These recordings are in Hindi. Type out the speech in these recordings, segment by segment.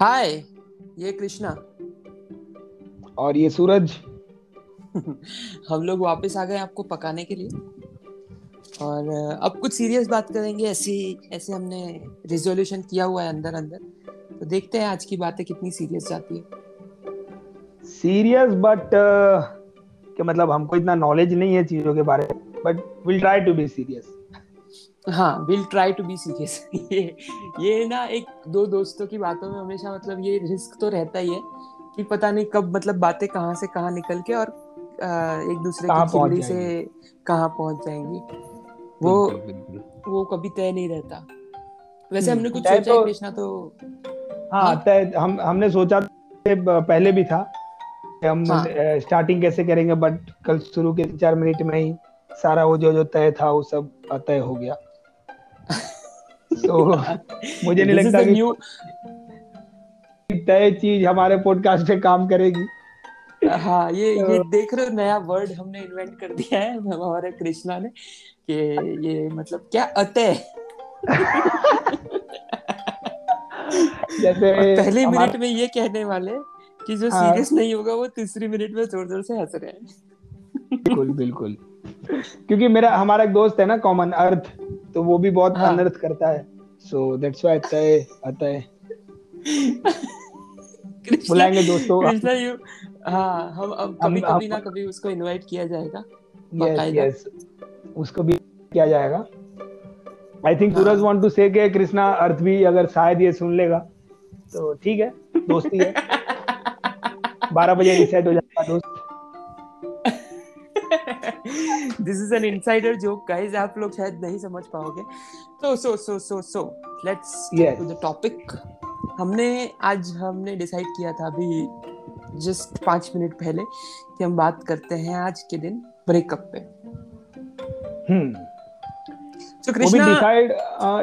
हाय ये कृष्णा। और ये सूरज। हम लोग वापस आ गए आपको पकाने के लिए। और अब कुछ सीरियस बात करेंगे ऐसी ऐसे हमने रिजोल्यूशन किया हुआ है अंदर अंदर। तो देखते हैं आज की बातें कितनी सीरियस जाती है। सीरियस बट uh, मतलब हमको इतना नॉलेज नहीं है चीज़ों के बारे में but will try to be serious हाँ will try to be serious ये ये ना एक दो दोस्तों की बातों में हमेशा मतलब ये रिस्क तो रहता ही है कि पता नहीं कब मतलब बातें कहाँ से कहाँ निकल के और एक दूसरे की खिल्ली से कहाँ पहुँच जाएँगी। वो वो कभी तय नहीं रहता। वैसे हमने कुछ सोचा तो, कृष्णा तो हाँ, हाँ? तय हम हमने सोचा पहले भी था हम हाँ. स्टार्टिंग कैसे करेंगे बट कल शुरू के चार मिनट में ही सारा वो जो जो तय था वो सब तय हो गया। तो मुझे नहीं लगता कि new... तय चीज़ हमारे पॉडकास्ट पे काम करेगी। हाँ ये तो... ये देख रहे हो नया वर्ड हमने इन्वेंट कर दिया है हमारे कृष्णा ने कि ये मतलब क्या अतः? जैसे पहले मिनट में ये कहने वाले कि जो हाँ, सीरियस नहीं होगा वो तीसरी मिनट में ज़ोर ज़ोर से हंस रहे हैं। बिल्कुल बिल्कुल। क्योंकि मेरा हमारा एक दोस्त है ना कॉमन अर्थ तो वो भी बहुत हाँ. अनर्थ करता है। सो दैट्स व्हाई आता है आता है। बुलाएँगे दोस्तों। कृष्णा यू हाँ हम अब कभी हम, कभी ना कभी उसको इनवाइट किया जाएगा। यस यस उसको भी किया जाएगा। I think Suraj want to say के कृष्णा अर्थ भी अगर शायद ये सुन लेगा तो ठीक है दोस्ती है। बारह बजे रिसेट हो जाएगा दोस्त। This is an insider joke guys आप लोग शायद नहीं समझ पाओगे। तो so so so so let's to the topic हमने आज हमने डिसाइड किया था अभी जस्ट पाँच मिनट पहले कि हम बात करते हैं आज के दिन ब्रेकअप पे। हम्म तो कृष्णा डिसाइड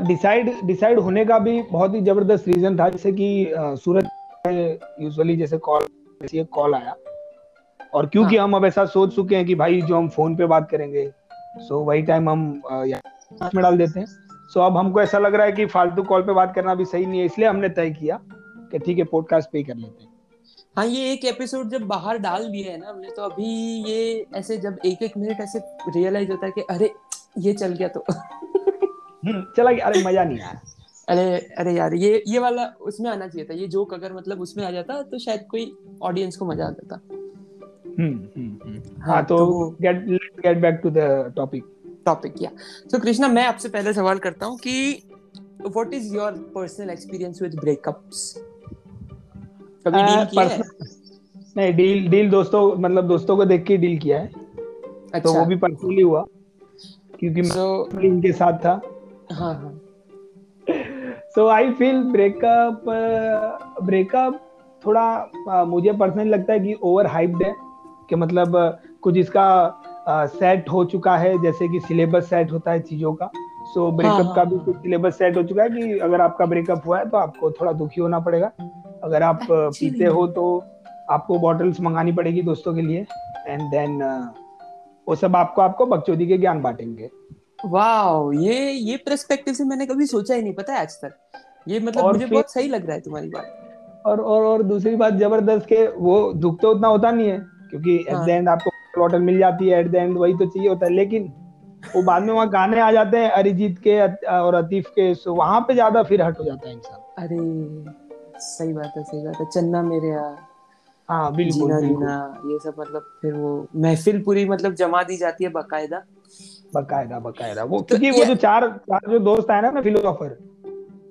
डिसाइड डिसाइड होने का भी बहुत ही ज़बरदस्त रीजन था। जैसे कि सूरज यूजुअली जैसे कॉल कॉल आया। और क्योंकि हाँ. हम अब ऐसा सोच चुके हैं कि भाई जो हम फ़ोन पे बात करेंगे सो वही टाइम हम में डाल देते हैं। सो अब हमको ऐसा लग रहा है कि फालतू कॉल पे बात करना भी सही नहीं है इसलिए हमने तय किया कि ठीक है पॉडकास्ट पे ही कर लेते हैं। हाँ ये एक एपिसोड जब बाहर डाल दिया है ना हमने तो अभी ये ऐसे जब एक एक मिनट ऐसे रियलाइज़ होता है कि अरे ये चल गया तो। हम्म, चला गया। अरे मज़ा नहीं आया। अरे अरे यार ये ये वाला उसमें आना चाहिए था। ये जोक अगर मतलब उसमें आ जाता तो शायद कोई ऑडियंस को मज़ा आ जाता। हाँ तो get get back to the topic topic या तो कृष्णा मैं आपसे पहले सवाल करता हूँ कि what is your personal experience with breakups कभी डील किया है? नहीं डील डील दोस्तों मतलब दोस्तों को देख के डील किया है। अच्छा। तो वो भी पर्सनली हुआ क्योंकि so, मैं इनके साथ था। हाँ हाँ। So I feel breakup breakup थोड़ा uh, मुझे पर्सनली लगता है कि ओवर हाइप्ड है। कि मतलब कुछ इसका सेट हो चुका है जैसे कि सिलेबस सेट होता है चीज़ों का। सो so, ब्रेकअप हाँ, का भी हाँ, कुछ सिलेबस सेट हो चुका है कि अगर आपका ब्रेकअप हुआ है तो आपको थोड़ा दुखी होना पड़ेगा। अगर आप पीते हो तो आपको बॉटल्स मंगानी पड़ेगी दोस्तों के लिए। एंड देन वो सब आपको आपको बकचोदी के ज्ञान बांटेंगे। वाओ ये ये पर्सपेक्टिव से मैंने कभी सोचा ही नहीं पता है आज तक। ये मतलब मुझे बहुत सही लग रहा है तुम्हारी बात। और और और दूसरी बात ज़बरदस्त के वो दुख तो उतना होता नहीं है। क्योंकि एट द एंड आपको बॉटल मिल जाती है एट द एंड वही तो चाहिए होता है। लेकिन वो बाद में वहाँ गाने आ जाते हैं अरिजीत के और अतीफ के सो वहाँ पे ज़्यादा फिर हट हो जाता है इंसान। अरे सही बात है सही बात है। चन्ना मेरे यार। हाँ बिल्कुल जीना जीना ये सब मतलब फिर वो महफिल पूरी मतलब जमा दी जाती है बकायदा। बकायदा बकायदा। वो तो क्योंकि वो जो चार चार जो दोस्त आए ना ना फिलोसोफर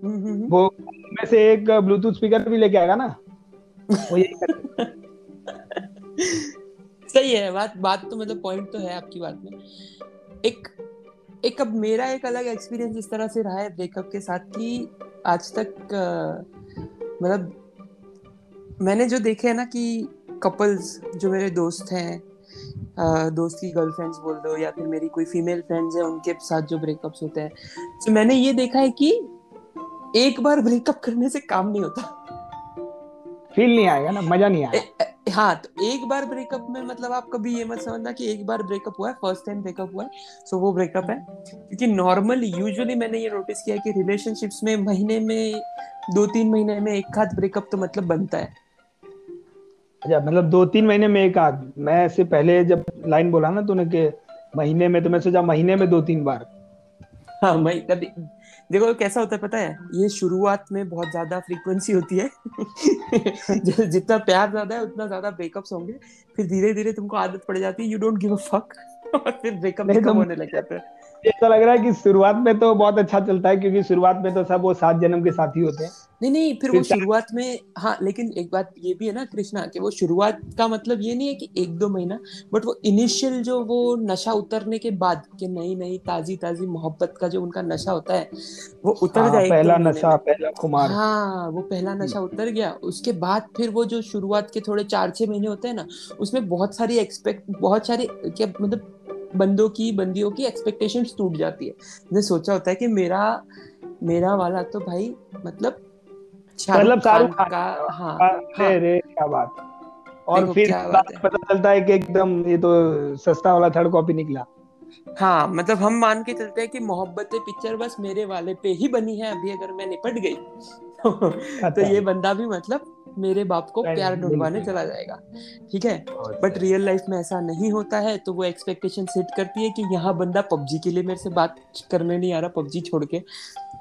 हम्म, हम्म, हम्म। वो में से एक ब्लूटूथ स्पीकर भी लेके आएगा ना? वो यही सही है बात बात तो मतलब पॉइंट तो है आपकी बात में। एक एक अब मेरा एक अलग एक्सपीरियंस इस तरह से रहा है ब्रेकअप के साथ कि आज तक मतलब मैंने जो देखे है ना कि कपल्स जो मेरे दोस्त हैं दोस्त की गर्लफ्रेंड्स बोल दो या फिर मेरी कोई फीमेल फ्रेंड्स है उनके साथ जो ब्रेकअप्स होते हैं। तो मैंने ये देखा है कि एक बार ब्रेकअप करने से काम नहीं होता। फील नहीं आएगा ना मज़ा नहीं आएगा हाँ तो एक बार ब्रेकअप में मतलब आप कभी ये मत समझना कि एक बार ब्रेकअप हुआ है फ़र्स्ट टाइम ब्रेकअप हुआ है सो वो ब्रेकअप है। क्योंकि नॉर्मली यूजुअली मैंने ये नोटिस किया कि रिलेशनशिप्स में महीने में दो तीन महीने में एक हाथ ब्रेकअप तो मतलब बनता है। अच्छा मतलब दो तीन महीने में एक आध। मैं ऐसे पहले जब लाइन बोला ना तूने कि महीने में तो मैं सोचा महीने में दो तीन बार। हाँ मैं कभी देखो कैसा होता है पता है? ये शुरुआत में बहुत ज़्यादा फ्रीक्वेंसी होती है। जितना प्यार ज़्यादा है उतना ज़्यादा ब्रेकअप्स होंगे। फिर धीरे धीरे तुमको आदत पड़ जाती है you don't give a fuck और फिर ब्रेकअप ब्रेकअप होने लग जाता है। ऐसा लग रहा है कि शुरुआत में तो बहुत अच्छा चलता है क्योंकि शुरुआत में तो सब वो सात जन्म के साथी होते हैं। नहीं नहीं फिर वो शुरुआत में हाँ लेकिन एक बात ये भी है ना कृष्णा कि वो शुरुआत का मतलब ये नहीं है कि एक दो महीना बट वो इनिशियल जो वो नशा उतरने के बाद कि नई नई ताजी ताजी मोहब्बत का जो उनका नशा होता है वो उतर हाँ, जाए पहला नशा पहला कुमार हाँ वो पहला नशा उतर गया उसके बाद फिर वो जो शुरुआत के थोड़े चार छह महीने होते हैं ना उसमें बहुत सारी एक्सपेक्ट बहुत सारी क्या मतलब बंदों की बंदियों की एक्सपेक्टेशंस टूट जाती है। मैंने सोचा होता है कि मेरा मेरा वाला तो भाई मतलब मतलब शाहरुख खान। का हाँ, हाँ। रे क्या बात और फिर पता चलता है कि एकदम ये तो सस्ता वाला थर्ड कॉपी निकला। हाँ मतलब हम मान के चलते हैं कि मोहब्बत पिक्चर बस मेरे वाले पे ही बनी है अभी अगर मैं निपट गई। तो ये बंदा भी मतलब मेरे बाप को प्यार ढूंढवाने चला जाएगा। ठीक है? बट रियल लाइफ में ऐसा नहीं होता है तो वो एक्सपेक्टेशन सेट करती है कि यहाँ बंदा पबजी के लिए मेरे से बात करने नहीं आ रहा पबजी छोड़ के।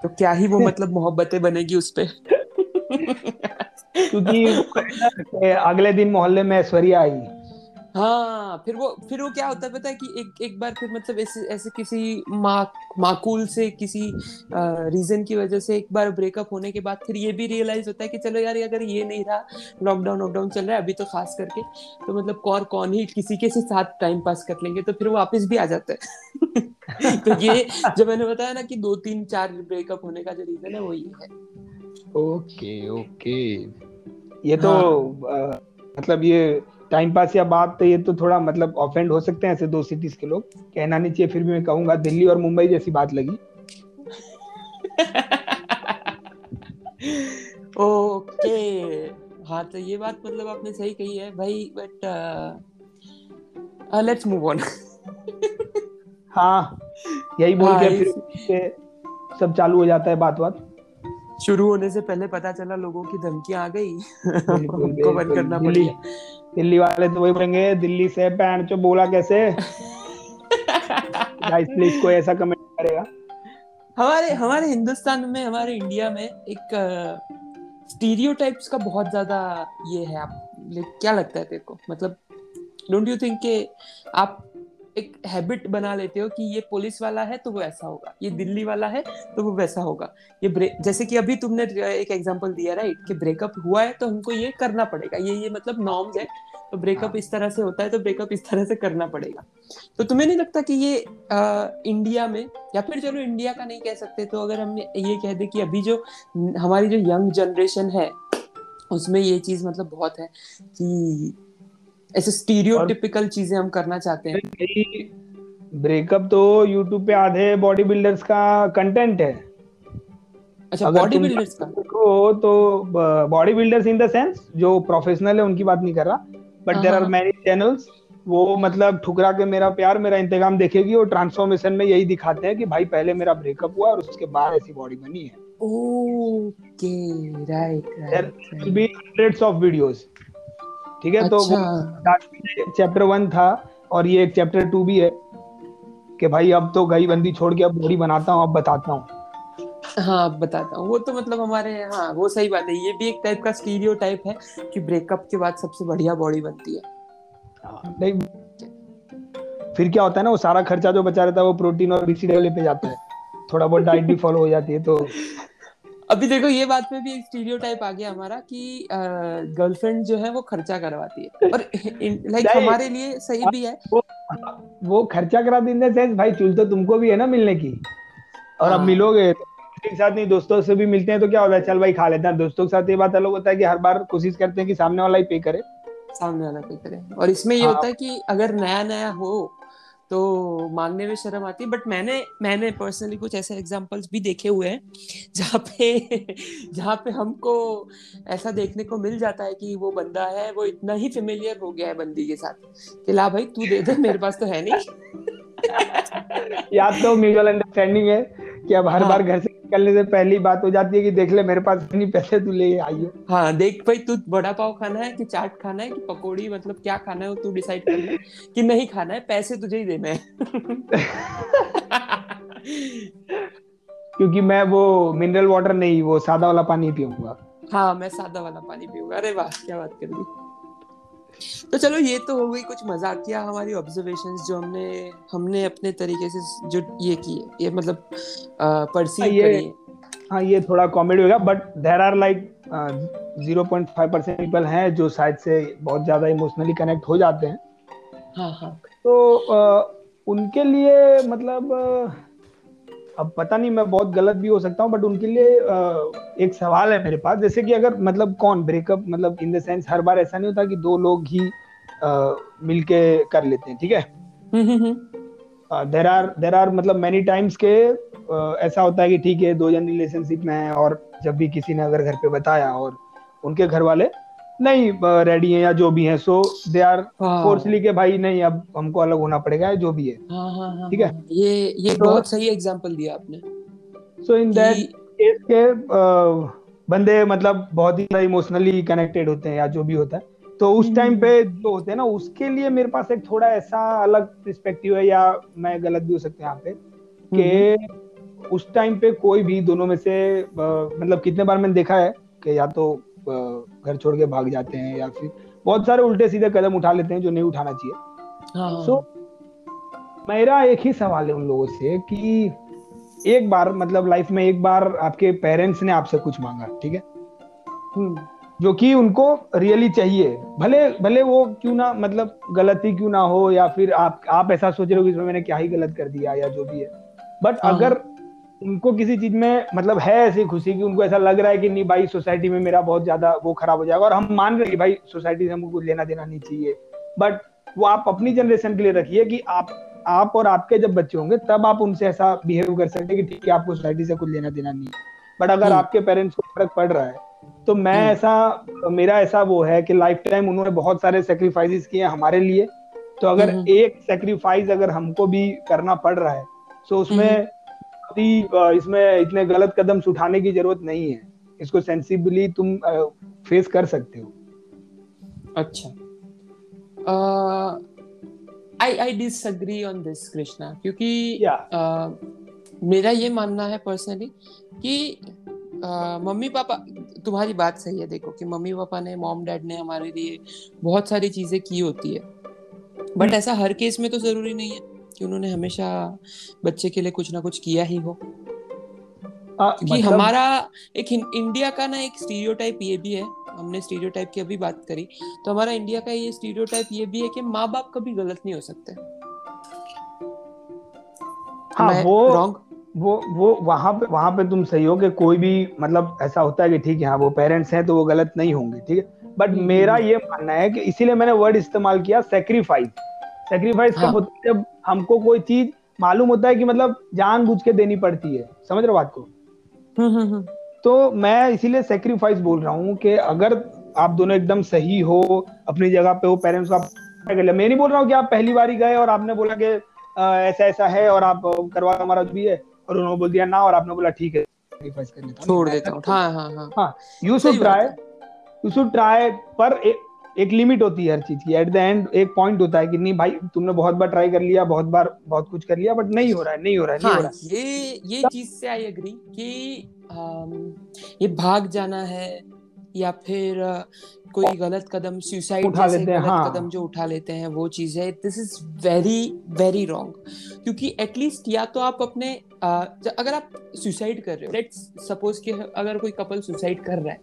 तो क्या ही वो मतलब मोहब्बतें बनेगी उस पर क्योंकि अगले दिन मोहल्ले में ऐश्वर्या आई। हाँ फिर वो फिर वो क्या होता है पता है कि एक एक बार फिर मतलब ऐसे ऐसे किसी मा, माकूल से किसी रीजन की वजह से एक बार ब्रेकअप होने के बाद फिर ये भी रियलाइज़ होता है कि चलो यार अगर ये नहीं रहा लॉकडाउन लॉकडाउन चल रहा है अभी तो खास करके तो मतलब कौन कौन ही किसी के साथ टाइम पास कर लेंगे तो फिर वो वापस भी आ जाता है। तो ये जो मैंने बताया ना कि दो तीन चार ब्रेकअप होने का जो रीजन है वो ये है। Okay okay. ये तो हाँ. आ, मतलब ये टाइम पास या बात तो ये तो थोड़ा मतलब ऑफेंड हो सकते हैं ऐसे दो सिटीज़ के लोग। कहना नहीं चाहिए फिर भी मैं कहूँगा दिल्ली और मुंबई जैसी बात लगी। ओके। हाँ तो ये बात मतलब आपने सही कही है भाई बट लेट्स मूव ऑन हाँ यही बोल हाँ, के फिर सब चालू हो जाता है बात बात शुरू होने से पहले पता चला लोगों की धमकियाँ आ गई। उनको बंद करना पड़ी दिल्ली वाले तो वही बोलेंगे दिल्ली से पैंट जो बोला कैसे? गाइस प्लीज़ कोई ऐसा कमेंट करेगा। हमारे हमारे हिंदुस्तान में हमारे इंडिया में एक स्टीरियोटाइप्स का बहुत ज़्यादा ये है। आप क्या लगता है तेरे को? मतलब डोंट यू थिंक के आप एक हैबिट बना लेते हो कि ये पुलिस वाला है तो वो ऐसा होगा ये दिल्ली वाला है तो वो वैसा होगा। ये जैसे कि अभी तुमने एक एग्जांपल दिया राइट कि ब्रेकअप हुआ है तो हमको ये करना पड़ेगा ये ये मतलब नॉर्म्स है तो ब्रेकअप हाँ। इस तरह से होता है तो ब्रेकअप इस तरह से करना पड़ेगा। तो तुम्हें नहीं लगता कि ये आ, इंडिया में या फिर चलो इंडिया का नहीं कह सकते तो अगर हम ये कह दे कि अभी जो हमारी जो यंग जनरेशन है उसमें ये चीज़ मतलब बहुत है कि ऐसे स्टीरियोटिपिकल चीज़ें हम करना चाहते हैं। ब्रेकअप तो यूट्यूब पे आधे बॉडी बिल्डर्स का कंटेंट है। अच्छा बॉडी बिल्डर्स का? तो body builders in the sense जो प्रोफेशनल है उनकी बात नहीं कर रहा but there are many channels वो मतलब ठुकरा के मेरा प्यार मेरा इंतज़ाम देखेगी और ट्रांसफॉर्मेशन में यही दिखाते हैं कि भाई पहले मेरा ब्रेकअप हुआ और उसके बाद ऐसी बॉडी बनी है। Okay right right be hundreds of videos ठीक है? तो अच्छा। तो चैप्टर वन था और ये एक चैप्टर टू भी है कि भाई अब तो गई बंदी छोड़ के अब बॉडी बनाता हूँ अब बताता हूँ। हाँ बताता हूँ। वो तो मतलब हमारे हाँ वो सही बात है। ये भी एक टाइप का स्टीरियो टाइप है कि ब्रेकअप के बाद सबसे बढ़िया बॉडी बनती है। हाँ, नहीं फिर क्या होता है ना वो सारा खर्चा जो बचा रहता है वो प्रोटीन और बीसी लेवल पे जाता है। थोड़ा बहुत डाइट भी फॉलो हो जाती है तो अभी देखो ये बात में भी एक स्टीरियोटाइप आ गया हमारा कि गर्लफ्रेंड जो है वो खर्चा करवाती है। और लाइक हमारे लिए सही भी है। वो, वो खर्चा करा इन सेंस भाई चुल तो तुमको भी है ना मिलने की। और अब हाँ। मिलोगे तो के साथ नहीं दोस्तों से भी मिलते हैं तो क्या होता है चल भाई खा लेते हैं। दोस्तों के साथ ये बात अलग होता है कि हर बार कोशिश करते हैं कि सामने वाला ही पे करे। सामने वाला पे करे। और इसमें ये हाँ। होता है कि अगर नया नया हो तो मांगने में शर्म आती है। बट मैंने मैंने पर्सनली कुछ ऐसे एग्जाम्पल्स भी देखे हुए हैं, जहाँ पे जहाँ पे हमको ऐसा देखने को मिल जाता है कि वो बंदा है, वो इतना ही फेमिलियर हो गया है बंदी के साथ कि ला भाई तू दे दे, मेरे पास तो है नहीं। या तो म्यूचुअल अंडरस्टैंडिंग है कि अब हर हाँ. बार घर से निकलने से पहली बात हो जाती है कि देख ले मेरे पास इतनी पैसे तू ले आइयो। हाँ देख भाई तू बड़ा पाव खाना है कि चाट खाना है कि पकौड़ी मतलब क्या खाना है तू डिसाइड कर ले कि नहीं खाना है पैसे तुझे ही देना है। क्योंकि मैं वो मिनरल वाटर नहीं वो सादा वाला पानी पीऊँगा। हाँ मैं सादा वाला पानी पीऊँगा। अरे वाह क्या बात कर दी। तो चलो ये तो हो गई कुछ मजाकिया हमारी ऑब्जर्वेशन जो हमने हमने अपने तरीके से जो ये किए ये मतलब परसीव करी हाँ। ये थोड़ा कॉमेडी होगा but there are like zero point five percent people हैं जो शायद से बहुत ज़्यादा इमोशनली कनेक्ट हो जाते हैं। हाँ हाँ। तो uh, उनके लिए मतलब uh, अब पता नहीं मैं बहुत गलत भी हो सकता हूँ बट उनके लिए एक सवाल है मेरे पास जैसे कि अगर मतलब कौन ब्रेकअप मतलब इन द सेंस हर बार ऐसा नहीं होता कि दो लोग ही मिलके कर लेते हैं ठीक है? देर आर देर आर मतलब मैनी टाइम्स के ऐसा होता है कि ठीक है दो जन रिलेशनशिप में है और जब भी किसी ने अगर घर पे बताया और उनके घर वाले नहीं रेडी है या जो भी है सो दे आर फोर्सली के भाई नहीं अब हमको अलग होना पड़ेगा जो भी है। हाँ, हाँ, हाँ, ठीक है? ये ये तो, बहुत सही एग्जांपल दिया आपने सो इन दैट केस के बंदे मतलब बहुत ही इमोशनली कनेक्टेड होते हैं या जो भी होता है तो उस टाइम हम्म। पे जो होते हैं ना उसके लिए मेरे पास एक थोड़ा ऐसा अलग पर्सपेक्टिव है या मैं गलत भी हो सकते हैं यहाँ पे कि हम्म। उस टाइम पे कोई भी दोनों में से मतलब कितने बार मैंने देखा है कि या तो घर छोड़ के भाग जाते हैं या फिर बहुत सारे उल्टे सीधे कदम उठा लेते हैं जो नहीं उठाना चाहिए सो हाँ। so, मेरा एक ही सवाल है उन लोगों से कि एक बार मतलब लाइफ में एक बार आपके पेरेंट्स ने आपसे कुछ मांगा ठीक है हम्म। जो कि उनको रियली चाहिए भले भले वो क्यों ना मतलब गलती क्यों ना हो या फिर आप आप ऐसा सोच रहे हो कि इसमें मैंने क्या ही गलत कर दिया या जो भी है बट हाँ। अगर उनको किसी चीज़ में मतलब है ऐसी खुशी कि उनको ऐसा लग रहा है कि नहीं भाई सोसाइटी में मेरा बहुत ज़्यादा वो खराब हो जाएगा और हम मान रहे हैं भाई सोसाइटी से हमको कुछ लेना देना नहीं चाहिए बट वो आप अपनी जनरेशन के लिए रखिए कि आप आप और आपके जब बच्चे होंगे तब आप उनसे ऐसा बिहेव कर सकते हैं कि ठीक है आपको सोसाइटी से कुछ लेना देना नहीं बट अगर हम्म। आपके पेरेंट्स को फ़र्क पड़ रहा है तो मैं हम्म। ऐसा मेरा ऐसा वो है कि लाइफ टाइम उन्होंने बहुत सारे सेक्रीफाइसेस किए हमारे लिए तो अगर हम्म। एक सेक्रीफाइस अगर हमको भी करना पड़ रहा है तो उसमें ही इसमें इतने गलत कदम उठाने की ज़रूरत नहीं है इसको सेंसिबली तुम फेस कर सकते हो अच्छा I I disagree on this Krishna क्योंकि uh, मेरा ये मानना है पर्सनली कि uh, मम्मी पापा तुम्हारी बात सही है देखो कि मम्मी पापा ने मॉम डैड ने हमारे लिए बहुत सारी चीज़ें की होती है। But hmm. ऐसा हर केस में तो ज़रूरी नहीं है कि उन्होंने हमेशा बच्चे के लिए कुछ ना कुछ किया ही हो। आ, कि मतलब... हमारा एक इंडिया का ना एक स्टीरियोटाइप ये भी है हमने स्टीरियोटाइप की अभी बात करी तो हमारा इंडिया का ये स्टीरियोटाइप ये भी है कि माँ बाप कभी गलत नहीं हो सकते हाँ वो रॉन्ग वो वो वहाँ पे वहाँ पे तुम सही हो कि कोई भी मतलब ऐसा होता है कि ठीक है हाँ वो पेरेंट्स हैं तो वो गलत नहीं होंगे ठीक है बट हम्म, मेरा हम्म। ये मानना है कि इसीलिए मैंने वर्ड इस्तेमाल किया सेक्रीफाइस सेक्रीफाइस हाँ. कब होता है जब हमको कोई चीज़ मालूम होता है कि मतलब जान बुझ के देनी पड़ती है समझ रहे बात को हम्म, हम्म, हम्म। तो मैं इसीलिए सेक्रीफाइस बोल रहा हूँ कि अगर आप दोनों एकदम सही हो अपनी जगह पे हो पेरेंट्स का मैं नहीं बोल रहा हूँ कि आप पहली बार ही गए और आपने बोला कि ऐसा ऐसा है और आप करवा हमारा भी है। और उन्होंने बोल दिया ना और आपने बोला ठीक है। छोड़ देता हूँ। हाँ हाँ हाँ। हाँ you should try you should try पर एक लिमिट होती है हर चीज़ की। एट द एंड एक पॉइंट होता है कि नहीं भाई तुमने बहुत बार ट्राई कर लिया बहुत बार बहुत कुछ कर लिया बट नहीं हो रहा है नहीं हो रहा है हाँ, नहीं हो रहा है। ये ये चीज़ से आई एग्री कि ये भाग जाना है या फिर कोई गलत कदम सुसाइड उठा लेते हैं हाँ. कदम जो उठा लेते हैं वो चीज़ है। This is very very wrong क्योंकि एटलीस्ट या तो आप अपने आ, अगर आप सुसाइड कर रहे हो लेट्स सपोज़ कि अगर कोई कपल सुसाइड कर रहा है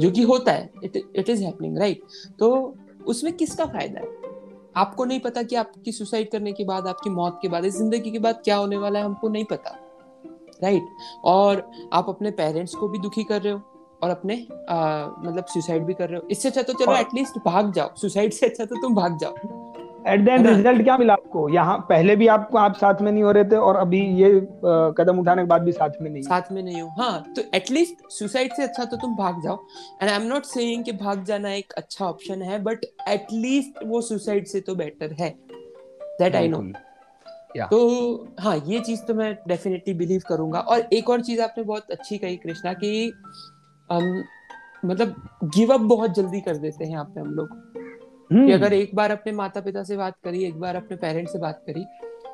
जो कि होता है it it is happening right तो उसमें किसका फ़ायदा है? आपको नहीं पता कि आपकी सुसाइड करने के बाद आपकी मौत के बाद इस ज़िंदगी के बाद क्या होने वाला है हमको नहीं पता। राइट और आप अपने पेरेंट्स को भी दुखी कर रहे हो और अपने आ, मतलब सुसाइड भी कर रहे हो। इससे अच्छा तो चलो एटलीस्ट भाग जाओ। सुसाइड से अच्छा तो तुम भाग जाओ। एट द एंड रिज़ल्ट क्या मिला आपको? यहाँ पहले भी आपको आप साथ में नहीं हो रहे थे और अभी ये आ, कदम उठाने के बाद भी साथ में नहीं साथ में नहीं हो। हाँ तो एटलीस्ट सुसाइड से अच्छा तो तुम भाग जाओ। And I am not saying कि भाग जाना एक अच्छा ऑप्शन है बट एटलीस्ट वो सुसाइड से तो बेटर है। दैट आई नो तो हाँ ये चीज़ तो मैं डेफिनेटली बिलीव करूँगा। और एक और चीज़ आपने बहुत अच्छी कही कृष्णा कि um, मतलब गिव अप बहुत जल्दी कर देते हैं यहाँ पे हम लोग। कि हम्म। अगर एक बार अपने माता पिता से बात करी एक बार अपने पेरेंट्स से बात करी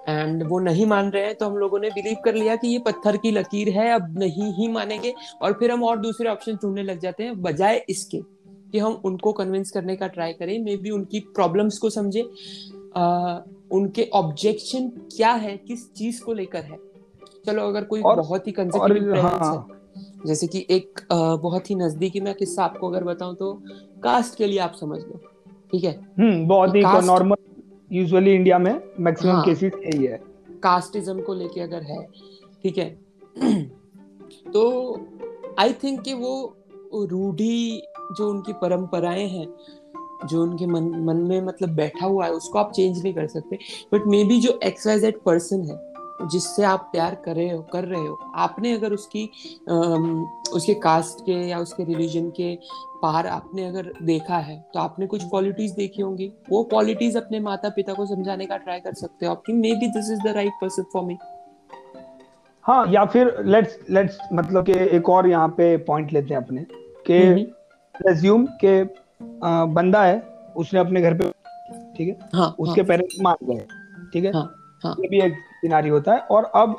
एंड वो नहीं मान रहे हैं तो हम लोगों ने बिलीव कर लिया कि ये पत्थर की लकीर है अब नहीं ही मानेंगे। और फिर हम और दूसरे ऑप्शन ढूँढने लग जाते हैं बजाय इसके कि हम उनको कन्विंस करने का ट्राई करें। मे बी उनकी प्रॉब्लम्स को समझे। उनके ऑब्जेक्शन क्या है किस चीज़ को लेकर है? चलो अगर कोई और, बहुत ही कंजर्वेटिव हाँ, है जैसे कि एक बहुत ही नजदीकी मैं किस्सा आपको अगर बताऊँ तो कास्ट के लिए आप समझ लो ठीक है? हम्म बहुत ही नॉर्मल यूजुअली इंडिया में मैक्सिमम हाँ, केसेस यही है। कास्टिज्म को लेके अगर है ठीक है? तो आई थिंक कि वो रूढ़ी जो उनकी परंपराएँ हैं जो उनके मन मन में मतलब बैठा हुआ है उसको आप चेंज नहीं कर सकते। बट मे बी जो एक्स वाई जेड पर्सन है जिससे आप प्यार कर रहे हो कर रहे हो आपने अगर उसकी उसके कास्ट के या उसके रिलीजन के पार आपने अगर देखा है तो आपने कुछ क्वालिटीज देखी होंगी। वो क्वालिटीज अपने माता पिता को समझाने का ट्राई कर सकते हो आपकी maybe this is the right person for me हाँ या फिर लेट्स लेट्स मतलब कि एक और यहाँ पे पॉइंट लेते हैं अपने कि रेज्यूम के बंदा है उसने अपने घर पे ठीक है? हाँ, उसके हाँ, पेरेंट्स मार गए ठीक है? हाँ, हाँ, ये भी एक सिनारी होता है और अब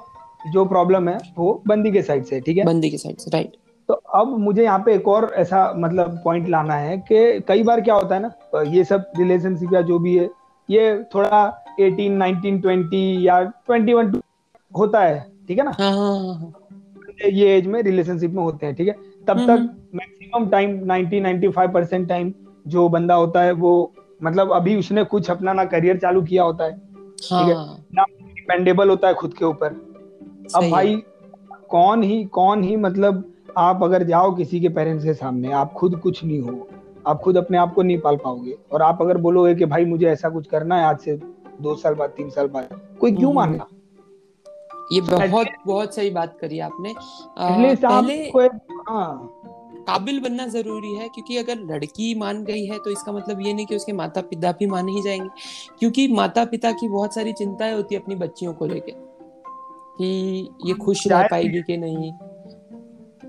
जो प्रॉब्लम है वो बंदी के साइड से ठीक है? बंदी के साइड से राइट तो अब मुझे यहाँ पे एक और ऐसा मतलब पॉइंट लाना है कि कई बार क्या होता है ना ये सब रिलेशनशिप या जो भी है ये थोड़ा 18, 19, 20 या 21 होता है ठीक है ना? हाँ, हाँ, हाँ, हाँ। ये एज में रिलेशनशिप में होते हैं ठीक है? तब हम्म, तक मैक्सिमम टाइम 90 95 परसेंट टाइम जो बंदा होता है वो मतलब अभी उसने कुछ अपना ना करियर चालू किया होता है ठीक है? हाँ। ना डिपेंडेबल होता है खुद के ऊपर। अब भाई कौन ही कौन ही मतलब आप अगर जाओ किसी के पेरेंट्स के सामने आप खुद कुछ नहीं हो आप खुद अपने आप को नहीं पाल पाओगे। और आप अगर बोलोगे कि भाई मुझे ऐसा कुछ करना है आज से दो साल बाद तीन साल बाद कोई क्यों मानना ये बहुत बहुत सही बात करी आपने। आ, पहले हाँ। काबिल बनना ज़रूरी है क्योंकि अगर लड़की मान गई है तो इसका मतलब ये नहीं कि उसके माता पिता भी मान ही जाएँगे क्योंकि माता पिता की बहुत सारी चिंताएँ होती है अपनी बच्चियों को लेके कि ये खुश रह पाएगी कि नहीं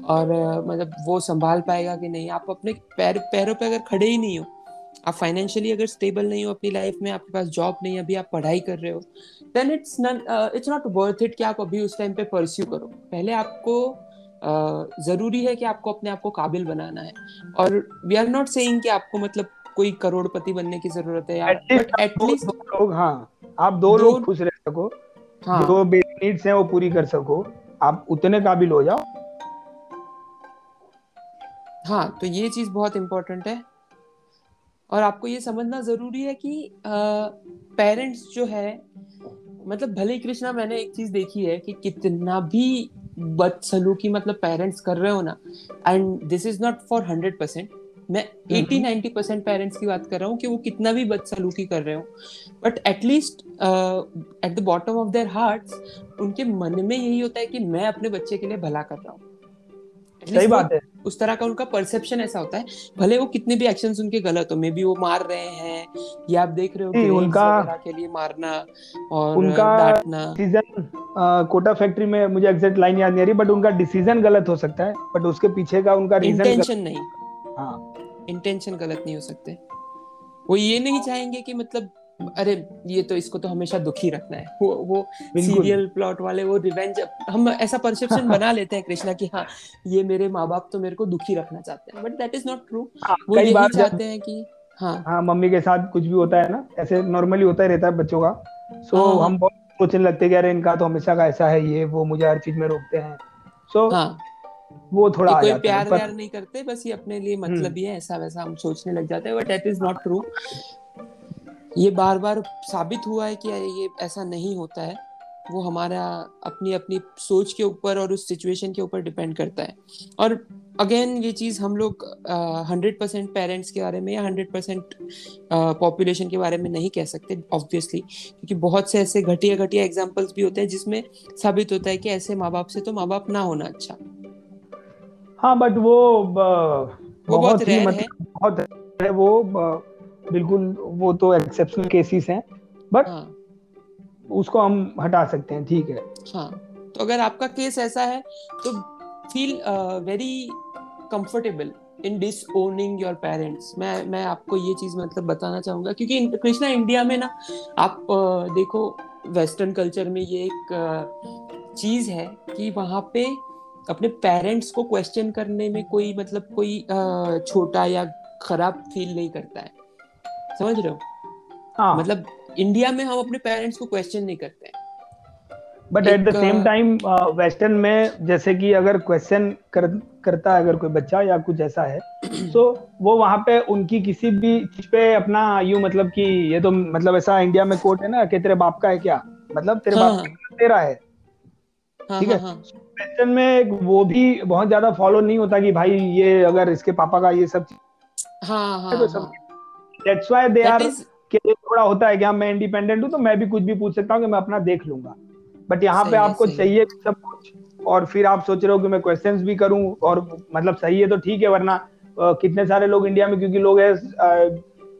और मतलब वो संभाल पाएगा कि नहीं। आप अपने पैर पैरों पे अगर खड़े ही नहीं हो आप फाइनेंशियली अगर स्टेबल नहीं हो अपनी लाइफ में आपके पास जॉब नहीं अभी आप पढ़ाई कर रहे हो then it's it's not worth it कि आप अभी उस टाइम पे परस्यू करो। पहले आपको ज़रूरी है कि आपको अपने आप को काबिल बनाना है। और वी आर नॉट सेइंग कि आपको मतलब कोई करोड़पति बनने की ज़रूरत है यार एटलीस्ट लोग हाँ आप दो, दो लोग खुश रह सको। हाँ, जो बेसिक नीड्स हैं वो पूरी कर सको। आप उतने काबिल हो जाओ। हाँ तो ये चीज़ बहुत इम्पोर्टेंट है। और आपको ये समझना ज़रूरी है कि पेरेंट्स जो है मतलब भले कृष्णा मैंने एक चीज़ देखी है कि कितना भी बदसलूकी मतलब पेरेंट्स कर रहे हो ना and this is not for hundred percent मैं एटी नाइनटी परसेंट पेरेंट्स की बात कर रहा हूँ कि वो कितना भी बदसलूकी कर रहे हो but at least at the bottom of their hearts उनके मन में यही होता है कि मैं अपने बच्चे के लिए भला कर रहा हूँ। सही बात है। उस तरह का उनका परसेप्शन ऐसा होता है भले वो कितने भी एक्शन उनके गलत हो मे बी वो मार रहे हैं या आप देख रहे हो कि उनका के लिए मारना और उनका डांटना। डिसीज़न कोटा फैक्ट्री में मुझे एग्जैक्ट लाइन याद नहीं आ रही बट उनका डिसीज़न गलत हो सकता है बट उसके पीछे का उनका रीजन इंटेंशन नहीं। हाँ। इंटेंशन गलत नहीं हो सकते। वो ये नहीं चाहेंगे कि मतलब अरे ये तो इसको तो हमेशा दुखी रखना है। वो वो सीरियल प्लॉट वाले वो रिवेंज हम ऐसा परसेप्शन बना लेते हैं कृष्णा कि हाँ ये मेरे माँ बाप तो मेरे को दुखी रखना चाहते हैं। But that is not true वो यही चाहते हैं कि हाँ। हाँ मम्मी के साथ कुछ भी होता है ना ऐसे नॉर्मली होता ही रहता है बच्चों का। सो so, हाँ, हम बहुत सोचने लगते हैं कि अरे इनका तो हमेशा का ऐसा है ये वो मुझे हर चीज़ में रोकते हैं। सो so, हाँ, वो थोड़ा कोई प्यार व्यार नहीं करते बस ये अपने लिए मतलब हम्म। ही है ऐसा वैसा हम सोचने लग जाते हैं। But that is not true ये बार बार साबित हुआ है कि ये ऐसा नहीं होता है। वो हमारा अपनी अपनी सोच के ऊपर और उस सिचुएशन के ऊपर डिपेंड करता है। और अगेन ये चीज़ हम लोग हंड्रेड परसेंट पेरेंट्स के बारे में या हंड्रेड परसेंट पॉपुलेशन के बारे में नहीं कह सकते ऑब्वियसली क्योंकि बहुत से ऐसे घटिया घटिया एग्जाम्पल्स भी होते हैं जिसमें साबित होता है कि ऐसे माँ बाप से तो माँ बाप ना होना अच्छा। हाँ बट वो वो बहुत ही मतलब बहुत है। वो बिल्कुल वो तो एक्सेप्शनल केसेस हैं बट हाँ. उसको हम हटा सकते हैं ठीक है। हाँ तो अगर आपका केस ऐसा है तो feel very comfortable in disowning your parents मैं मैं आपको ये चीज़ मतलब बताना चाहूँगा क्योंकि कृष्णा इंडिया में ना आप uh, देखो वेस्टर्न कल्चर में ये एक uh, चीज़ है कि वहाँ पे अपने पेरेंट्स को क्वेश्चन करने में कोई मतलब कोई uh, छोटा या खराब फील नहीं करता है। समझ रहे हो? हाँ. मतलब इंडिया में हम अपने पेरेंट्स को क्वेश्चन नहीं करते हैं। But at the same time western में जैसे कि अगर क्वेश्चन कर, करता है अगर कोई बच्चा या कुछ ऐसा है तो वो वहाँ पे उनकी किसी भी चीज़ पे अपना यू मतलब कि ये तो मतलब ऐसा इंडिया में कोर्ट है ना कि तेरे बाप का है क्या? मतलब तेरे हाँ, बाप का तेरा है। हाँ, ठीक है हाँ, वेस्टर्न में वो भी बहुत ज़्यादा फॉलो नहीं होता कि भाई ये अगर इसके पापा का ये सब हाँ, हाँ, तो हाँ. दैट्स व्हाई दे आर कि थोड़ा होता है कि हाँ मैं इंडिपेंडेंट हूँ तो मैं भी कुछ भी पूछ सकता हूँ कि मैं अपना देख लूँगा। बट यहाँ पे आपको चाहिए सब कुछ और फिर आप सोच रहे हो कि मैं क्वेश्चंस भी करूँ और मतलब सही है तो ठीक है वरना कितने सारे लोग इंडिया में क्योंकि लोग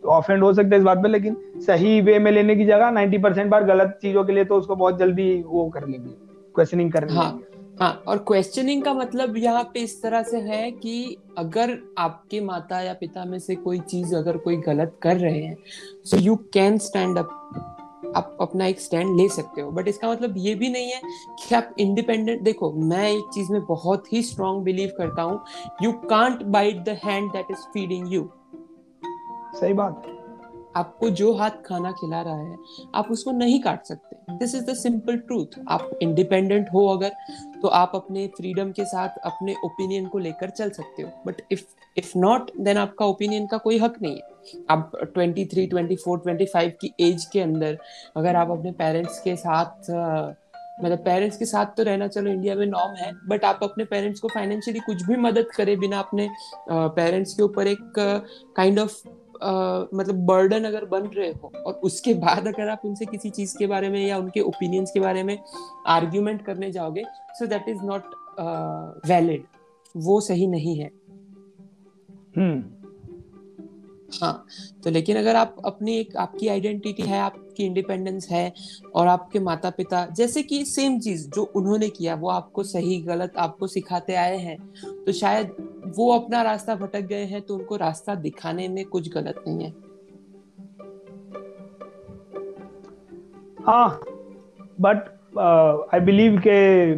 ऑफेंड हो सकते हैं इस बात पे लेकिन सही वे में लेने की जगह 90 परसेंट बार गलत चीज़ों के लिए तो उसको बहुत जल्दी वो कर लेंगे क्वेश्चनिंग करने हाँ. हाँ और क्वेश्चनिंग का मतलब यहाँ पे इस तरह से है कि अगर आपके माता या पिता में से कोई चीज़ अगर कोई गलत कर रहे हैं so you can stand up आप अपना एक स्टैंड ले सकते हो। बट इसका मतलब ये भी नहीं है कि आप इंडिपेंडेंट देखो मैं एक चीज़ में बहुत ही स्ट्रॉन्ग बिलीव करता हूँ you can't bite the hand that is feeding you सही बात। आपको जो हाथ खाना खिला रहा है आप उसको नहीं काट सकते। This is the simple truth आप इंडिपेंडेंट हो अगर तो आप अपने फ्रीडम के साथ अपने ओपिनियन को लेकर चल सकते हो. But if if not then आपका ओपिनियन का कोई हक नहीं है. आप 23, 24, 25 की एज के अंदर अगर आप अपने पेरेंट्स के साथ मतलब पेरेंट्स के साथ तो रहना चलो इंडिया में नॉर्म है बट आप अपने पेरेंट्स को फाइनेंशियली कुछ भी मदद करे बिना अपने पेरेंट्स के ऊपर एक काइंड ऑफ़ मतलब बर्डन अगर बन रहे हो और उसके बाद अगर आप उनसे किसी चीज़ के बारे में या उनके ओपिनियंस के बारे में आर्ग्यूमेंट करने जाओगे so that is not valid वो सही नहीं है। हम्म। हाँ तो लेकिन अगर आप अपनी एक आपकी आइडेंटिटी है आपकी इंडिपेंडेंस है और आपके माता पिता जैसे कि सेम चीज़ जो उन्होंने किया वो आपको सही गलत आपको सिखाते आए हैं तो शायद वो अपना रास्ता भटक गए हैं तो उनको रास्ता दिखाने में कुछ गलत नहीं है। हाँ बट आई बिलीव के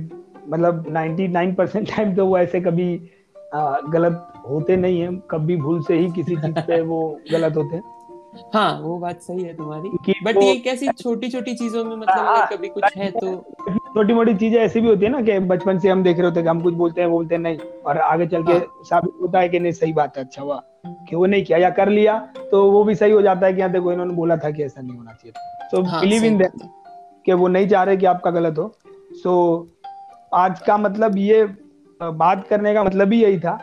मतलब 99 परसेंट टाइम तो वो ऐसे कभी uh, गलत होते नहीं है कभी भूल से ही किसी चीज़ पे वो गलत होते हैं। हाँ वो बात सही है तुम्हारी। बट ये कैसी छोटी छोटी चीज़ों में मतलब अगर कभी कुछ है तो छोटी मोटी चीज़ें ऐसी भी होती है ना कि बचपन से हम देख रहे होते हैं हम कुछ बोलते हैं बोलते हैं नहीं। और आगे चल के हाँ। साबित होता है कि नहीं सही बात है अच्छा हुआ। कि वो नहीं किया या कर लिया तो वो भी सही हो जाता है कि यहाँ देखो इन्होंने बोला था कि ऐसा नहीं होना चाहिए तो बिलीव इन दैट कि वो नहीं चाह रहे कि आपका गलत हो। सो आज का मतलब ये बात करने का मतलब ही यही था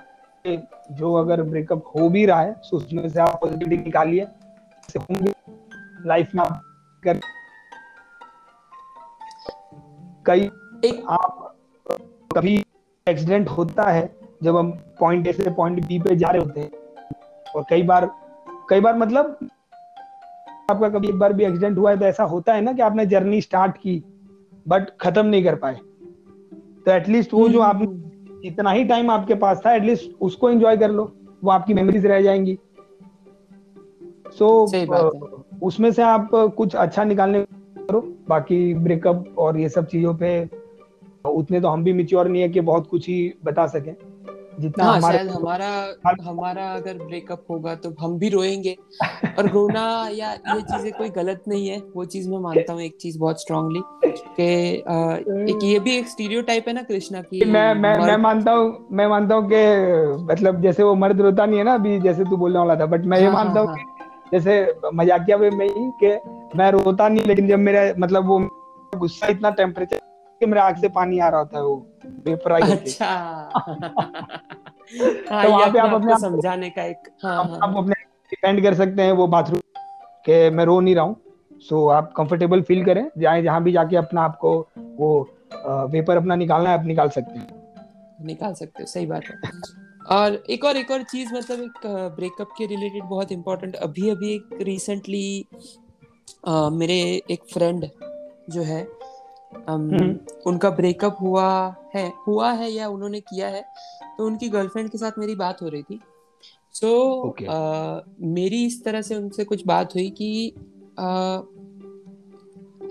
जो अगर ब्रेकअप हो भी रहा है तो उसमें से आप पॉजिटिविटी निकालिए। होंगे लाइफ में आप कर कई एक आप कभी एक्सीडेंट होता है जब हम पॉइंट ए से पॉइंट बी पे जा रहे होते हैं। और कई बार कई बार मतलब आपका कभी एक बार भी एक्सीडेंट हुआ है तो ऐसा होता है ना कि आपने जर्नी स्टार्ट की बट खत्म नहीं कर पाए। तो एटलीस्ट वो जो आपने इतना ही टाइम आपके पास था एटलीस्ट उसको एंजॉय कर लो वो आपकी मेमोरीज रह जाएँगी। सो so, उसमें से आप कुछ अच्छा निकालने करो बाकी ब्रेकअप और ये सब चीज़ों पे उतने तो हम भी मिच्योर नहीं है कि बहुत कुछ ही बता सकें। जितना हाँ, हमारे शायद हमारा हमारा अगर ब्रेकअप होगा तो हम भी रोएँगे। और रोना या ये चीज़ें कोई गलत नहीं है। वो चीज़ मैं मानता हूँ एक चीज़ बहुत स्ट्रांगली कि एक ये भी एक स्टीरियोटाइप है ना कृष्णा की मैं मैं मैं मानता हूँ मैं मानता हूँ कि मतलब जैसे वो मर्द रोता नहीं है ना अभी जैसे तू बोलने वाला था बट मैं ये हाँ, हाँ, मानता हूँ हाँ। जैसे मजाकिया वे में ही कि मैं रोता नहीं लेकिन जब मेरा मतलब वो गुस्सा इतना टेम्परेचर कि मेरे आँख से पानी आ रहा होता है वो। वेपर अच्छा हाँ, तो वहाँ पे आप अपने समझाने का एक हाँ, हाँ. आप अपने डिपेंड कर सकते हैं वो बाथरूम के मैं रो नहीं रहा हूँ सो so, आप कंफर्टेबल फील करें जाए जहाँ भी जाके अपना आपको वो पेपर अपना निकालना है आप निकाल सकते हैं निकाल सकते हो सही बात है और एक और एक और चीज़ मतलब एक ब्रेकअप के रिलेटेड बहुत इंपॉर्टेंट अभी अभी एक रिसेंटली मेरे एक फ्रेंड जो है। उनका ब्रेकअप हुआ है हुआ है या उन्होंने किया है तो उनकी गर्लफ्रेंड के साथ मेरी बात हो रही थी। सो so, okay. मेरी इस तरह से उनसे कुछ बात हुई कि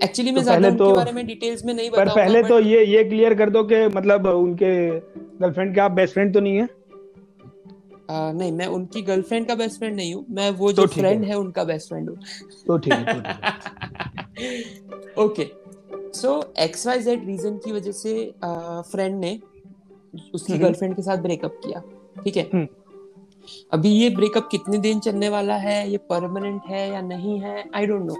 एक्चुअली मैं तो ज़्यादा तो, बारे में डिटेल्स में नहीं पर पहले तो ये ये क्लियर कर दो कि मतलब उनके गर्लफ्रेंड के आप बेस्ट फ्रेंड तो नहीं है? नहीं मैं उनकी गर्लफ्रेंड का बेस्ट फ्रेंड नहीं हूँ मैं वो जो तो फ्रेंड है। उनका बेस्ट फ्रेंड हूँ। तो ठीक है okay so X Y Z reason की वजह से फ्रेंड ने उसकी गर्लफ्रेंड के साथ ब्रेकअप किया ठीक है हम्म। अभी ये ब्रेकअप कितने दिन चलने वाला है ये परमानेंट है या नहीं है आई डोंट नो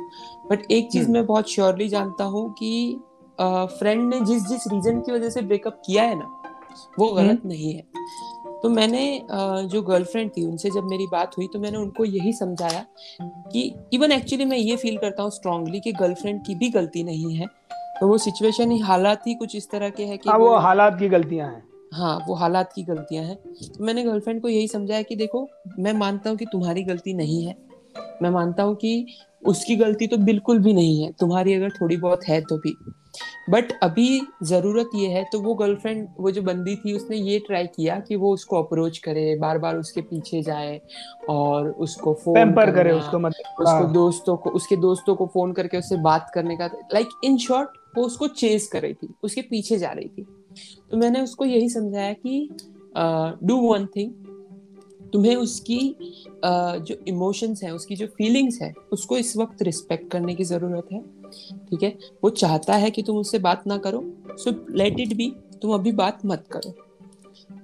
बट एक चीज़ हम्म। मैं बहुत श्योरली जानता हूँ कि फ्रेंड ने जिस जिस रीजन की वजह से ब्रेकअप किया है ना वो हम्म। गलत नहीं है तो मैंने जो गर्लफ्रेंड थी उनसे जब मेरी बात हुई तो मैंने उनको यही समझाया कि इवन एक्चुअली मैं ये फील करता हूँ स्ट्रांगली कि गर्लफ्रेंड की भी गलती नहीं है तो वो सिचुएशन ही हालात ही कुछ इस तरह के है कि हाँ, वो, वो हालात की गलतियाँ हैं। हाँ वो हालात की गलतियाँ हैं। तो मैंने गर्लफ्रेंड को यही समझाया कि देखो मैं मानता हूँ कि तुम्हारी गलती नहीं है। मैं मानता हूँ कि उसकी गलती तो बिल्कुल भी नहीं है। तुम्हारी अगर थोड़ी बहुत है तो भी। बट अभी ज़रूरत ये है तो वो गर्लफ्रेंड वो जो बंदी थी उसने ये ट्राई किया कि वो उसको अप्रोच करे बार बार उसके पीछे जाए और उसको फ़ोन करे उसको मतलब उसको हाँ। दोस्तों को उसके दोस्तों को फ़ोन करके उससे बात करने का। लाइक इन शॉर्ट वो उसको चेज कर रही थी उसके पीछे जा रही थी। तो मैंने उसको यही समझाया कि डू वन थिंग तुम्हें उसकी uh, जो इमोशंस है उसकी जो फीलिंग्स है उसको इस वक्त रिस्पेक्ट करने की ज़रूरत है ठीक है? वो चाहता है कि तुम उससे बात ना करो सो लेट इट बी तुम अभी बात मत करो।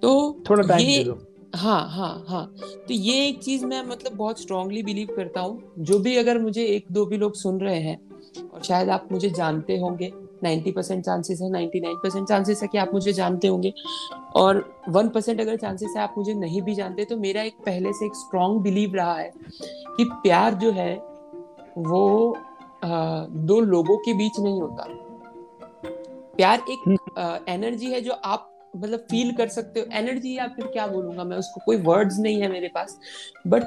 तो थोड़ा टाइम ये हाँ हाँ हाँ। तो ये एक चीज़ मैं मतलब बहुत स्ट्रांगली बिलीव करता हूँ। जो भी अगर मुझे एक दो भी लोग सुन रहे हैं और शायद आप मुझे जानते होंगे 90 परसेंट चांसेस है 99 परसेंट चांसेस है कि आप मुझे जानते होंगे और वन परसेंट अगर चांसेस है आप मुझे नहीं भी जानते तो मेरा एक पहले से एक स्ट्रॉन्ग बिलीव रहा है कि प्यार जो है वो आ, दो लोगों के बीच नहीं होता प्यार एक एनर्जी हम्म। है जो आप मतलब फील कर सकते हो। एनर्जी या फिर क्या बोलूँगा मैं उसको? कोई वर्ड्स नहीं है मेरे पास। बट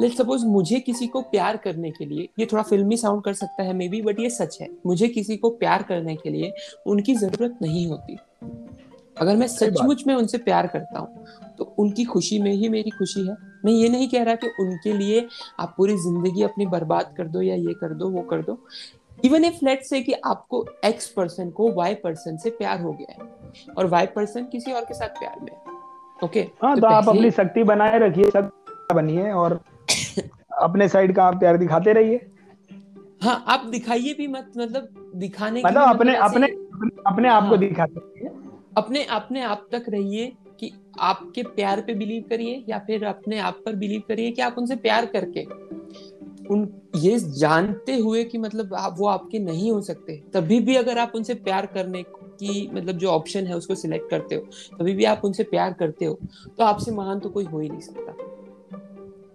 लेट सपोज़ मुझे किसी को प्यार करने के लिए ये थोड़ा फिल्मी साउंड कर सकता है मे बी बट ये सच है। मुझे किसी को प्यार करने के लिए उनकी ज़रूरत नहीं होती। अगर मैं सचमुच में उनसे प्यार करता हूँ तो उनकी खुशी में ही मेरी खुशी है। मैं ये नहीं कह रहा कि उनके लिए आप पूरी ज़िंदगी अपनी बर्बाद कर दो या ये कर दो वो कर दो। इवन इफ़ लेट से कि आपको एक्स पर्सन को वाई पर्सन से प्यार हो गया है और वाई पर्सन किसी और के साथ प्यार में ओके okay, हाँ तो, तो आप अपनी शक्ति बनाए रखिए सब बनिए और अपने साइड का आप प्यार दिखाते रहिए। हाँ आप दिखाइए भी मत मतलब दिखाने मतलब अपने मतलब अपने अपने आप को हाँ। दिखाते रहिए। अपने अपने आप तक रहिए कि आपके प्यार पे बिलीव करिए या फिर अपने आप पर बिलीव करिए कि आप उनसे प्यार करके उन ये जानते हुए कि मतलब आप वो आपके नहीं हो सकते। तभी भी अगर आप उनसे प्यार करने की मतलब जो ऑप्शन है उसको सिलेक्ट करते हो तभी भी आप उनसे प्यार करते हो तो आपसे महान तो कोई हो ही नहीं सकता।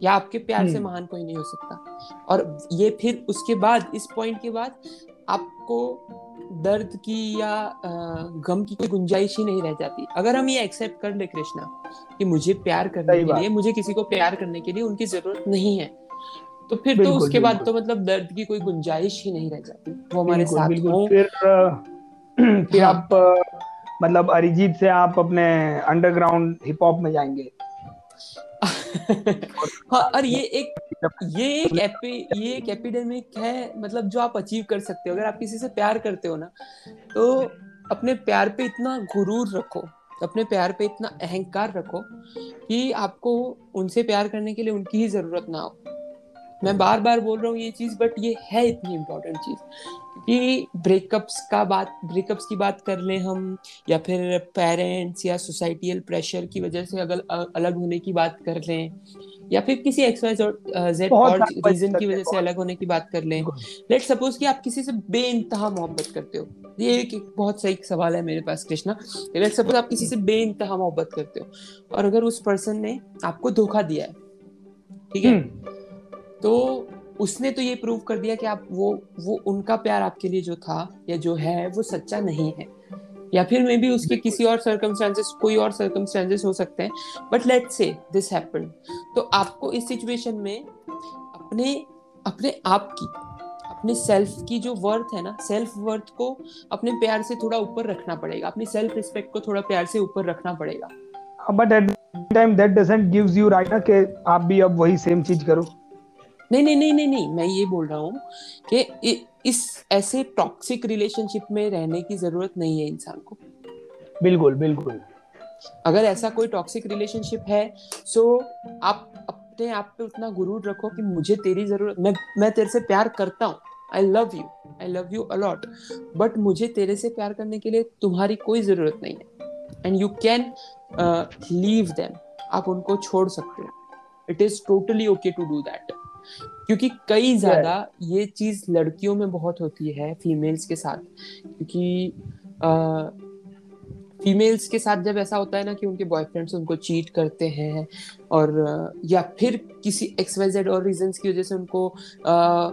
या आपके प्यार से हम्म। महान कोई नहीं हो सकता। और ये फिर उसके बाद इस पॉइंट के बाद आपको दर्द की या गम की कोई गुंजाइश ही नहीं रह जाती। अगर हम ये एक्सेप्ट कर ले कृष्णा कि मुझे प्यार करने के लिए मुझे किसी को प्यार करने के लिए उनकी ज़रूरत नहीं है तो फिर तो उसके बाद तो मतलब दर्द की कोई गुंजाइश ही नहीं रह जाती वो हमारे साथ हो। फिर फिर हाँ. आप मतलब अरिजीत से आप अपने अंडरग्राउंड हिप हॉप में जाएँगे। हाँ और ये एक ये एक एपी ये एक एपिडेमिक है मतलब जो आप अचीव कर सकते हो। अगर आप किसी से प्यार करते हो ना तो अपने प्यार पे इतना गुरूर रखो अपने प्यार पे इतना अहंकार रखो कि आपको उनसे प्यार करने के लिए उनकी ही ज़रूरत ना हो। मैं बार बार बोल रहा हूँ ये चीज़ बट ये है इतनी इम्पोर्टेंट चीज़। कि ब्रेकअप्स का बात ब्रेकअप्स की बात कर लें हम या फिर पेरेंट्स या सोसाइटियल प्रेशर की वजह से अगर अलग होने की बात कर लें या फिर किसी एक्स वाई जेड और रीजन की वजह से अलग होने की बात कर लें। लेट सपोज़ कि आप किसी से बेइंतहा मोहब्बत करते हो। ये एक, एक बहुत सही सवाल है मेरे पास कृष्णा। लेट सपोज़ आप किसी से बेइंतहा मोहब्बत करते हो और अगर उस पर्सन ने आपको धोखा दिया है ठीक है? हम्म। तो उसने तो ये प्रूव कर दिया कि आप वो वो उनका प्यार आपके लिए जो था या जो है वो सच्चा नहीं है। या फिर मे बी उसके किसी और सर्कमस्टांसेस कोई और सर्कमस्टांसेस हो सकते हैं। But let's say this happen तो आपको इस सिचुएशन में अपने अपने आप की अपने सेल्फ की जो वर्थ है ना सेल्फ वर्थ को अपने प्यार से थोड़ा ऊपर रखना पड़ेगा। अपनी सेल्फ रिस्पेक्ट को थोड़ा प्यार से ऊपर रखना पड़ेगा। But at time that doesn't gives you right ना कि आप भी अब वही सेम चीज़ करो। नहीं नहीं नहीं नहीं नहीं मैं ये बोल रहा हूँ कि इस ऐसे टॉक्सिक रिलेशनशिप में रहने की ज़रूरत नहीं है इंसान को। बिल्कुल बिल्कुल। अगर ऐसा कोई टॉक्सिक रिलेशनशिप है सो आप अपने आप पे उतना गुरूर रखो कि मुझे तेरी ज़रूरत मैं मैं तेरे से प्यार करता हूँ। I love you I love you a lot but मुझे तेरे से प्यार करने के लिए तुम्हारी कोई ज़रूरत नहीं है। And you can leave them आप उनको छोड़ सकते हो। It is totally okay to do that क्योंकि कई ज़्यादा ये चीज़ लड़कियों में बहुत होती है फीमेल्स के साथ। क्योंकि फीमेल्स के साथ जब ऐसा होता है ना कि उनके बॉयफ्रेंड्स उनको चीट करते हैं और या फिर किसी एक्सवाइजेड और रीजंस की वजह से उनको आ,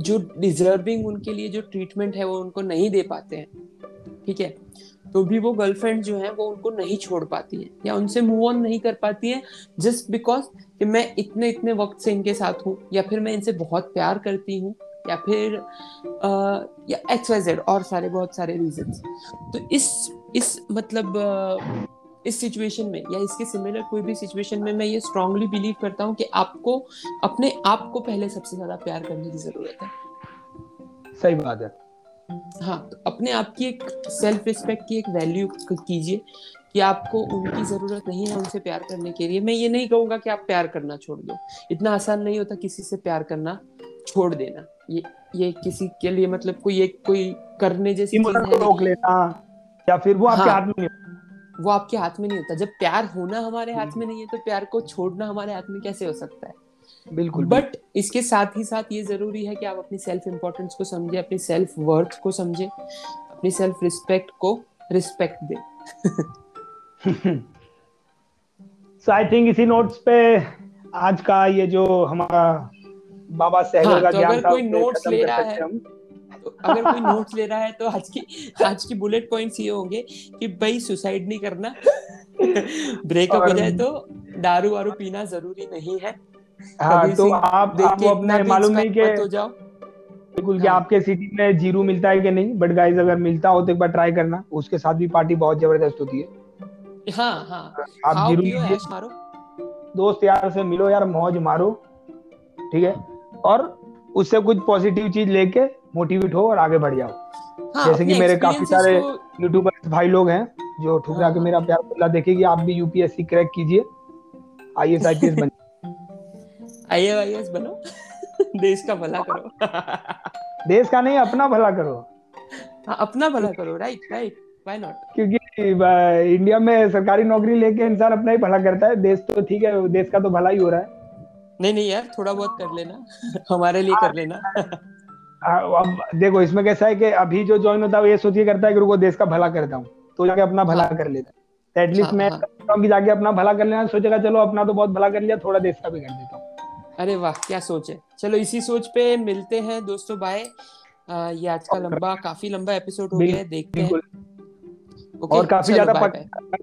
जो डिजर्विंग उनके लिए जो ट्रीटमेंट है वो उनको नहीं दे पाते हैं। ठीक है? तो भी वो गर्लफ्रेंड जो है वो उनको नहीं छोड़ पाती है या उनसे मूव ऑन नहीं कर पाती है जस्ट बिकॉज़ कि मैं इतने इतने वक्त से इनके साथ हूँ या फिर मैं इनसे बहुत प्यार करती हूँ या फिर आ, या एक्स वाई जेड और सारे बहुत सारे रीजन तो इस इस मतलब इस सिचुएशन में या इसके सिमिलर कोई भी सिचुएशन में मैं ये स्ट्रांगली बिलीव करता हूँ कि आपको अपने आप को पहले सबसे ज़्यादा प्यार करने की ज़रूरत है। सही बात है। हाँ तो अपने आप की एक सेल्फ रिस्पेक्ट की एक वैल्यू कीजिए कि आपको उनकी ज़रूरत नहीं है उनसे प्यार करने के लिए। मैं ये नहीं कहूँगा कि आप प्यार करना छोड़ दो। इतना आसान नहीं होता किसी से प्यार करना छोड़ देना। ये ये किसी के लिए मतलब कोई एक कोई करने जैसी चीज़ है रोक लेना या फिर वो आपके हाँ, हाथ में वो आपके हाथ में नहीं होता। जब प्यार होना हमारे हाथ में नहीं है तो प्यार को छोड़ना हमारे हाथ में कैसे हो सकता है? बिल्कुल बट इसके साथ ही साथ ये ज़रूरी है कि आप अपनी सेल्फ इम्पोर्टेंस को समझे अपनी सेल्फ वर्थ को समझे अपनी सेल्फ रिस्पेक्ट को रिस्पेक्ट दे। सो आई थिंक इसी नोट्स पे आज का ये जो हमारा बाबा सहगल हाँ, का तो अगर कोई नोट्स ले रहा है तो अगर कोई नोट्स ले रहा है तो आज की आज की बुलेट पॉइंट्स ये होंगे कि भाई सुसाइड नहीं करना। ब्रेकअप हो जाए तो दारू वारू पीना ज़रूरी नहीं है। हाँ तो आप आपको अपने मालूम नहीं के बिल्कुल हाँ. कि आपके सिटी में ज़ीरो मिलता है कि नहीं? बट गाइस अगर मिलता हो तो एक बार ट्राई करना। उसके साथ भी पार्टी बहुत ज़बरदस्त होती है। हाँ हाँ। आप ज़ीरो मारो। दोस्त यार से मिलो यार मौज मारो। ठीक है? और उससे कुछ पॉजिटिव चीज़ लेके मोटिवेट हो और आगे बढ़ जाओ। हाँ, जैसे कि मेरे काफ़ी सारे यूट्यूबर भाई लोग हैं जो ठुकरा के हाँ। मेरा प्यार देखेगी आप भी यूपीएससी क्रैक कीजिए। I S I P S बन आईएएस बनो। देश का भला करो। देश का नहीं अपना भला करो। हाँ अपना भला करो राइट राइट व्हाई नॉट क्योंकि इंडिया में सरकारी नौकरी लेके इंसान अपना ही भला करता है। देश तो ठीक है देश का तो भला ही हो रहा है। नहीं नहीं यार थोड़ा बहुत कर लेना। हमारे लिए कर लेना। अब देखो इसमें कैसा है कि अभी जो ज्वाइन होता है वो ये सोचिए करता है कि रुको देश का भला करता हूँ। तो जाके अपना भला हाँ, कर लेता है। एटलीस्ट हाँ, मैं जाके अपना भला कर लेना। सोचेगा चलो अपना तो बहुत भला कर लिया थोड़ा देश का भी कर देता हूँ। अरे वाह क्या सोच है। चलो इसी सोच पे मिलते हैं दोस्तों बाय ये आज का लंबा काफ़ी लंबा एपिसोड हो गया है देखते हैं। Okay, और काफ़ी ज़्यादा पक...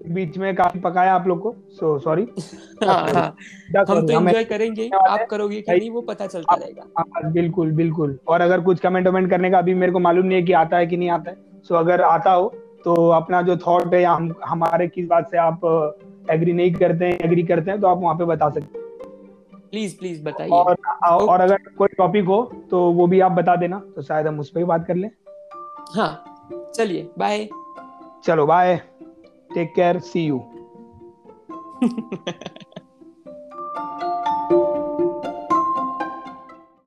बीच में काफ़ी पकाया आप लोग को सो सॉरी हाँ, हाँ, हम तो एंजॉय करेंगे आप करोगे कि नहीं वो पता चलता रहेगा। हाँ, बिल्कुल बिल्कुल। और अगर कुछ कमेंट वमेंट करने का अभी मेरे को मालूम नहीं है कि आता है कि नहीं आता है सो अगर आता हो तो अपना जो थॉट है हम हमारे किस बात से आप एग्री नहीं करते हैं एग्री करते हैं तो आप वहाँ पे बता सकते हैं। प्लीज़ प्लीज़ बताइए। और और तो- अगर कोई टॉपिक हो तो वो भी आप बता देना तो शायद हम उस पर ही बात कर लें। हाँ चलिए बाय चलो bye take care see you